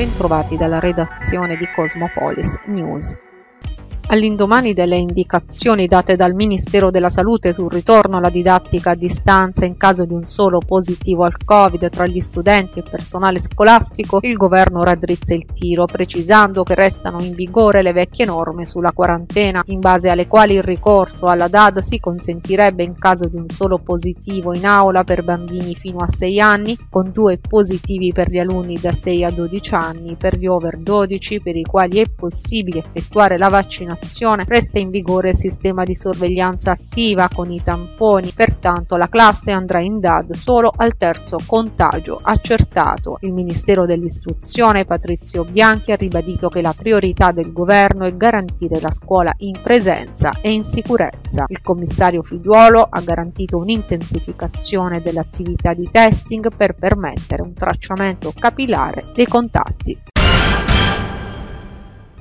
bentrovati dalla redazione di Cosmopolis News. All'indomani delle indicazioni date dal Ministero della Salute sul ritorno alla didattica a distanza in caso di un solo positivo al Covid tra gli studenti e personale scolastico, il governo raddrizza il tiro, precisando che restano in vigore le vecchie norme sulla quarantena, in base alle quali il ricorso alla DAD si consentirebbe in caso di un solo positivo in aula per bambini fino a 6 anni, con due positivi per gli alunni da 6 a 12 anni, per gli over 12 per i quali è possibile effettuare la vaccinazione vaccinazione resta in vigore il sistema di sorveglianza attiva con i tamponi, pertanto la classe andrà in DAD solo al terzo contagio accertato. Il Ministero dell'Istruzione Patrizio Bianchi ha ribadito che la priorità del governo è garantire la scuola in presenza e in sicurezza. Il commissario Figliuolo ha garantito un'intensificazione dell'attività di testing per permettere un tracciamento capillare dei contatti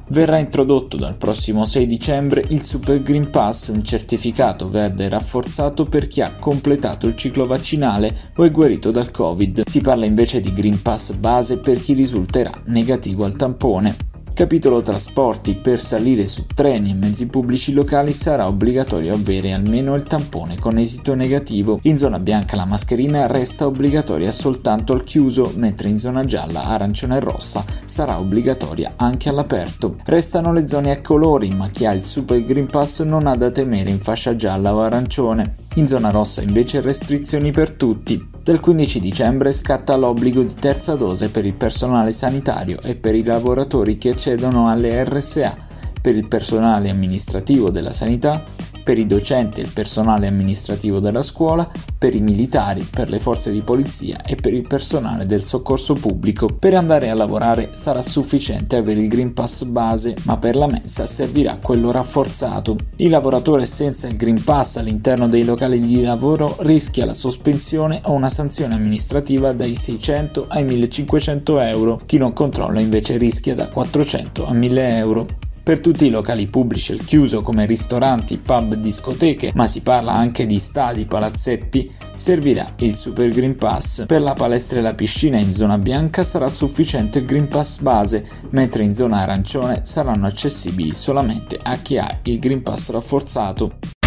verrà introdotto dal prossimo 6 dicembre il Super Green Pass, un certificato verde rafforzato per chi ha completato il ciclo vaccinale o è guarito dal Covid. Si parla invece di Green Pass base per chi risulterà negativo al tampone. Capitolo trasporti. Per salire su treni e mezzi pubblici locali sarà obbligatorio avere almeno il tampone con esito negativo. In zona bianca la mascherina resta obbligatoria soltanto al chiuso, mentre in zona gialla, arancione e rossa sarà obbligatoria anche all'aperto. Restano le zone a colori, ma chi ha il Super Green Pass non ha da temere in fascia gialla o arancione. In zona rossa invece restrizioni per tutti. Dal 15 dicembre scatta l'obbligo di terza dose per il personale sanitario e per i lavoratori che accedono alle RSA per il personale amministrativo della sanità, per i docenti e il personale amministrativo della scuola, per i militari, per le forze di polizia e per il personale del soccorso pubblico. Per andare a lavorare sarà sufficiente avere il Green Pass base, ma per la mensa servirà quello rafforzato. Il lavoratore senza il Green Pass all'interno dei locali di lavoro rischia la sospensione o una sanzione amministrativa dai 600 ai 1500 euro. Chi non controlla invece rischia da 400 a 1000 euro per tutti i locali pubblici al chiuso come ristoranti, pub, discoteche, ma si parla anche di stadi, palazzetti, servirà il Super Green Pass. Per la palestra e la piscina in zona bianca sarà sufficiente il Green Pass base, mentre in zona arancione saranno accessibili solamente a chi ha il Green Pass rafforzato.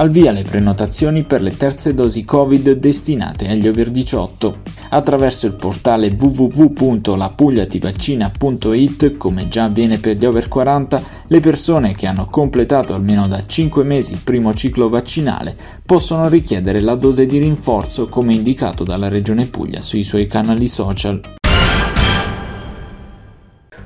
Al via le prenotazioni per le terze dosi Covid destinate agli over 18. Attraverso il portale www.lapugliativaccina.it, come già avviene per gli over 40, le persone che hanno completato almeno da 5 mesi il primo ciclo vaccinale possono richiedere la dose di rinforzo come indicato dalla Regione Puglia sui suoi canali social.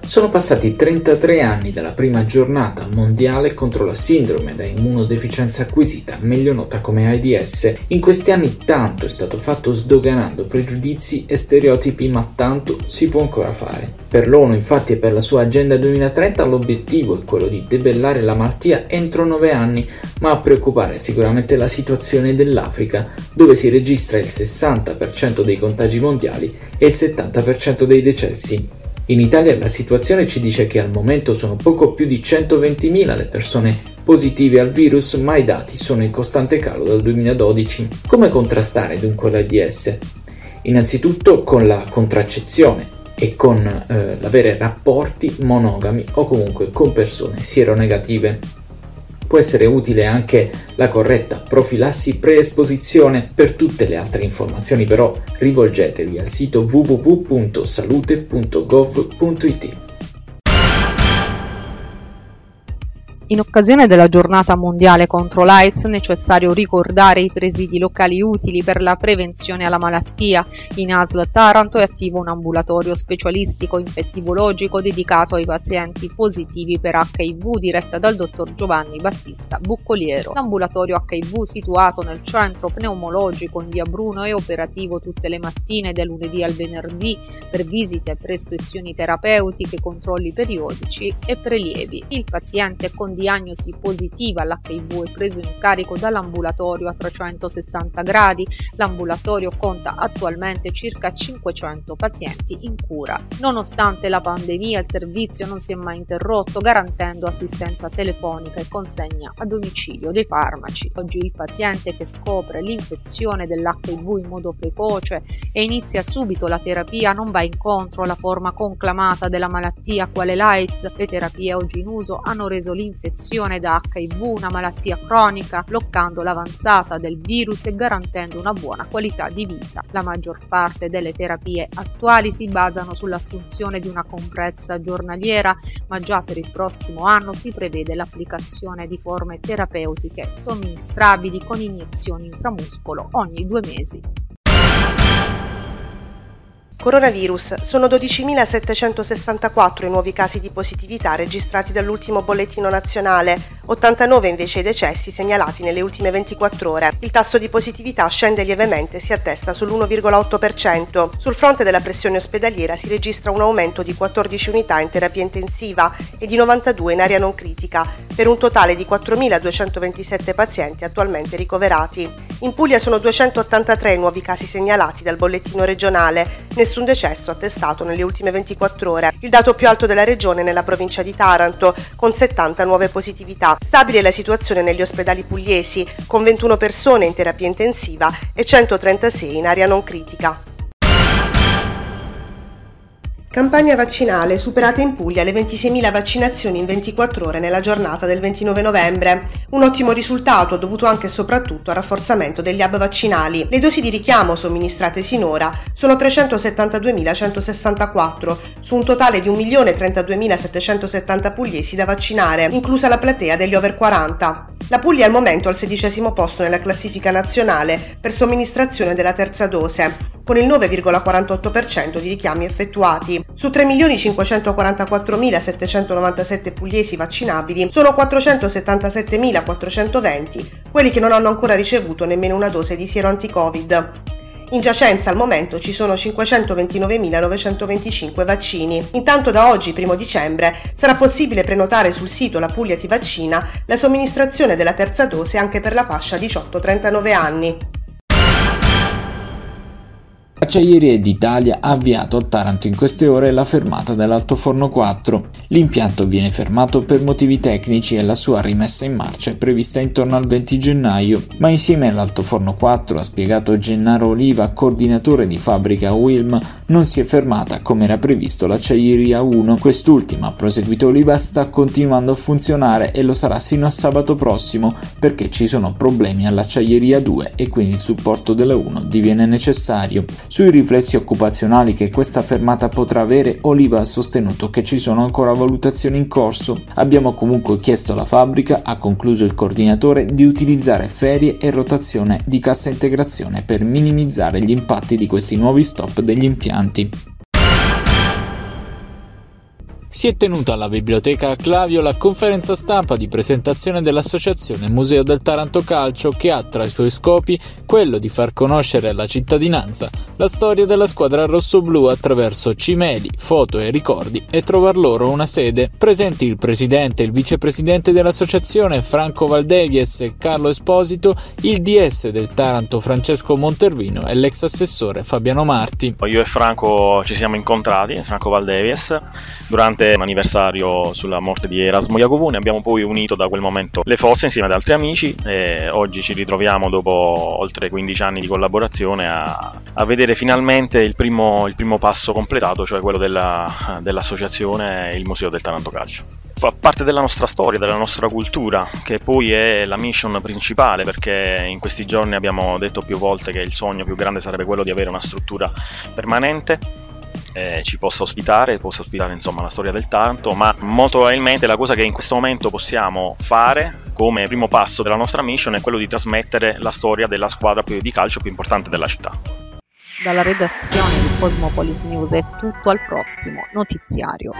Sono passati 33 anni dalla prima giornata mondiale contro la sindrome da immunodeficienza acquisita, meglio nota come AIDS. In questi anni tanto è stato fatto sdoganando pregiudizi e stereotipi, ma tanto si può ancora fare. Per l'ONU, infatti, e per la sua Agenda 2030 l'obiettivo è quello di debellare la malattia entro 9 anni, ma a preoccupare sicuramente la situazione dell'Africa, dove si registra il 60% dei contagi mondiali e il 70% dei decessi. In Italia la situazione ci dice che al momento sono poco più di 120.000 le persone positive al virus, ma i dati sono in costante calo dal 2012. Come contrastare dunque l'AIDS? Innanzitutto con la contraccezione e con eh, l'avere rapporti monogami o comunque con persone sieronegative. Può essere utile anche la corretta profilassi preesposizione. Per tutte le altre informazioni però rivolgetevi al sito www.salute.gov.it. In occasione della giornata mondiale contro l'AIDS è necessario ricordare i presidi locali utili per la prevenzione alla malattia. In ASL Taranto è attivo un ambulatorio specialistico infettivologico dedicato ai pazienti positivi per HIV diretta dal dottor Giovanni Battista Buccoliero. L'ambulatorio HIV situato nel centro pneumologico in via Bruno è operativo tutte le mattine da lunedì al venerdì per visite, prescrizioni terapeutiche, controlli periodici e prelievi. Il paziente è con diagnosi positiva all'HIV è preso in carico dall'ambulatorio a 360 gradi. L'ambulatorio conta attualmente circa 500 pazienti in cura. Nonostante la pandemia il servizio non si è mai interrotto garantendo assistenza telefonica e consegna a domicilio dei farmaci. Oggi il paziente che scopre l'infezione dell'HIV in modo precoce e inizia subito la terapia non va incontro alla forma conclamata della malattia quale l'AIDS. Le terapie oggi in uso hanno reso l'infezione da HIV una malattia cronica, bloccando l'avanzata del virus e garantendo una buona qualità di vita. La maggior parte delle terapie attuali si basano sull'assunzione di una compressa giornaliera, ma già per il prossimo anno si prevede l'applicazione di forme terapeutiche somministrabili con iniezioni intramuscolo ogni due mesi. Coronavirus. Sono 12.764 i nuovi casi di positività registrati dall'ultimo bollettino nazionale, 89 invece i decessi segnalati nelle ultime 24 ore. Il tasso di positività scende lievemente e si attesta sull'1,8%. Sul fronte della pressione ospedaliera si registra un aumento di 14 unità in terapia intensiva e di 92 in area non critica, per un totale di 4.227 pazienti attualmente ricoverati. In Puglia sono 283 i nuovi casi segnalati dal bollettino regionale, nessuno nessun decesso attestato nelle ultime 24 ore, il dato più alto della regione nella provincia di Taranto, con 70 nuove positività. Stabile la situazione negli ospedali pugliesi, con 21 persone in terapia intensiva e 136 in area non critica. Campagna vaccinale, superate in Puglia le 26.000 vaccinazioni in 24 ore nella giornata del 29 novembre. Un ottimo risultato dovuto anche e soprattutto al rafforzamento degli hub vaccinali. Le dosi di richiamo somministrate sinora sono 372.164 su un totale di 1.032.770 pugliesi da vaccinare, inclusa la platea degli over 40. La Puglia è al momento al sedicesimo posto nella classifica nazionale per somministrazione della terza dose, con il 9,48% di richiami effettuati. Su 3.544.797 pugliesi vaccinabili sono 477.420 quelli che non hanno ancora ricevuto nemmeno una dose di siero anti-Covid. In giacenza al momento ci sono 529.925 vaccini. Intanto da oggi, 1 dicembre, sarà possibile prenotare sul sito La Puglia Ti Vaccina la somministrazione della terza dose anche per la fascia 18-39 anni. Acciaierie d'Italia ha avviato a Taranto in queste ore la fermata dell'altoforno 4. L'impianto viene fermato per motivi tecnici e la sua rimessa in marcia è prevista intorno al 20 gennaio, ma insieme all'altoforno 4, ha spiegato Gennaro Oliva, coordinatore di fabbrica Wilm, non si è fermata come era previsto l'acciaieria 1. Quest'ultima, ha proseguito Oliva, sta continuando a funzionare e lo sarà sino a sabato prossimo perché ci sono problemi all'acciaieria 2 e quindi il supporto della 1 diviene necessario. Sui riflessi occupazionali che questa fermata potrà avere, Oliva ha sostenuto che ci sono ancora valutazioni in corso. Abbiamo comunque chiesto alla fabbrica, ha concluso il coordinatore, di utilizzare ferie e rotazione di cassa integrazione per minimizzare gli impatti di questi nuovi stop degli impianti. Si è tenuta alla Biblioteca Clavio la conferenza stampa di presentazione dell'Associazione Museo del Taranto Calcio che ha tra i suoi scopi quello di far conoscere alla cittadinanza la storia della squadra rossoblù attraverso cimeli, foto e ricordi e trovar loro una sede. Presenti il presidente e il vicepresidente dell'associazione Franco Valdevies e Carlo Esposito, il DS del Taranto Francesco Montervino e l'ex assessore Fabiano Marti. Io e Franco ci siamo incontrati, Franco Valdevies, durante recente anniversario sulla morte di Erasmo Iacovone. Abbiamo poi unito da quel momento le forze insieme ad altri amici e oggi ci ritroviamo dopo oltre 15 anni di collaborazione a, a vedere finalmente il primo, il primo, passo completato, cioè quello della, dell'associazione Il Museo del Taranto Calcio. Fa parte della nostra storia, della nostra cultura, che poi è la mission principale, perché in questi giorni abbiamo detto più volte che il sogno più grande sarebbe quello di avere una struttura permanente eh, ci possa ospitare, possa ospitare insomma la storia del Taranto, ma molto probabilmente la cosa che in questo momento possiamo fare come primo passo della nostra mission è quello di trasmettere la storia della squadra di calcio più importante della città. Dalla redazione di Cosmopolis News è tutto al prossimo notiziario.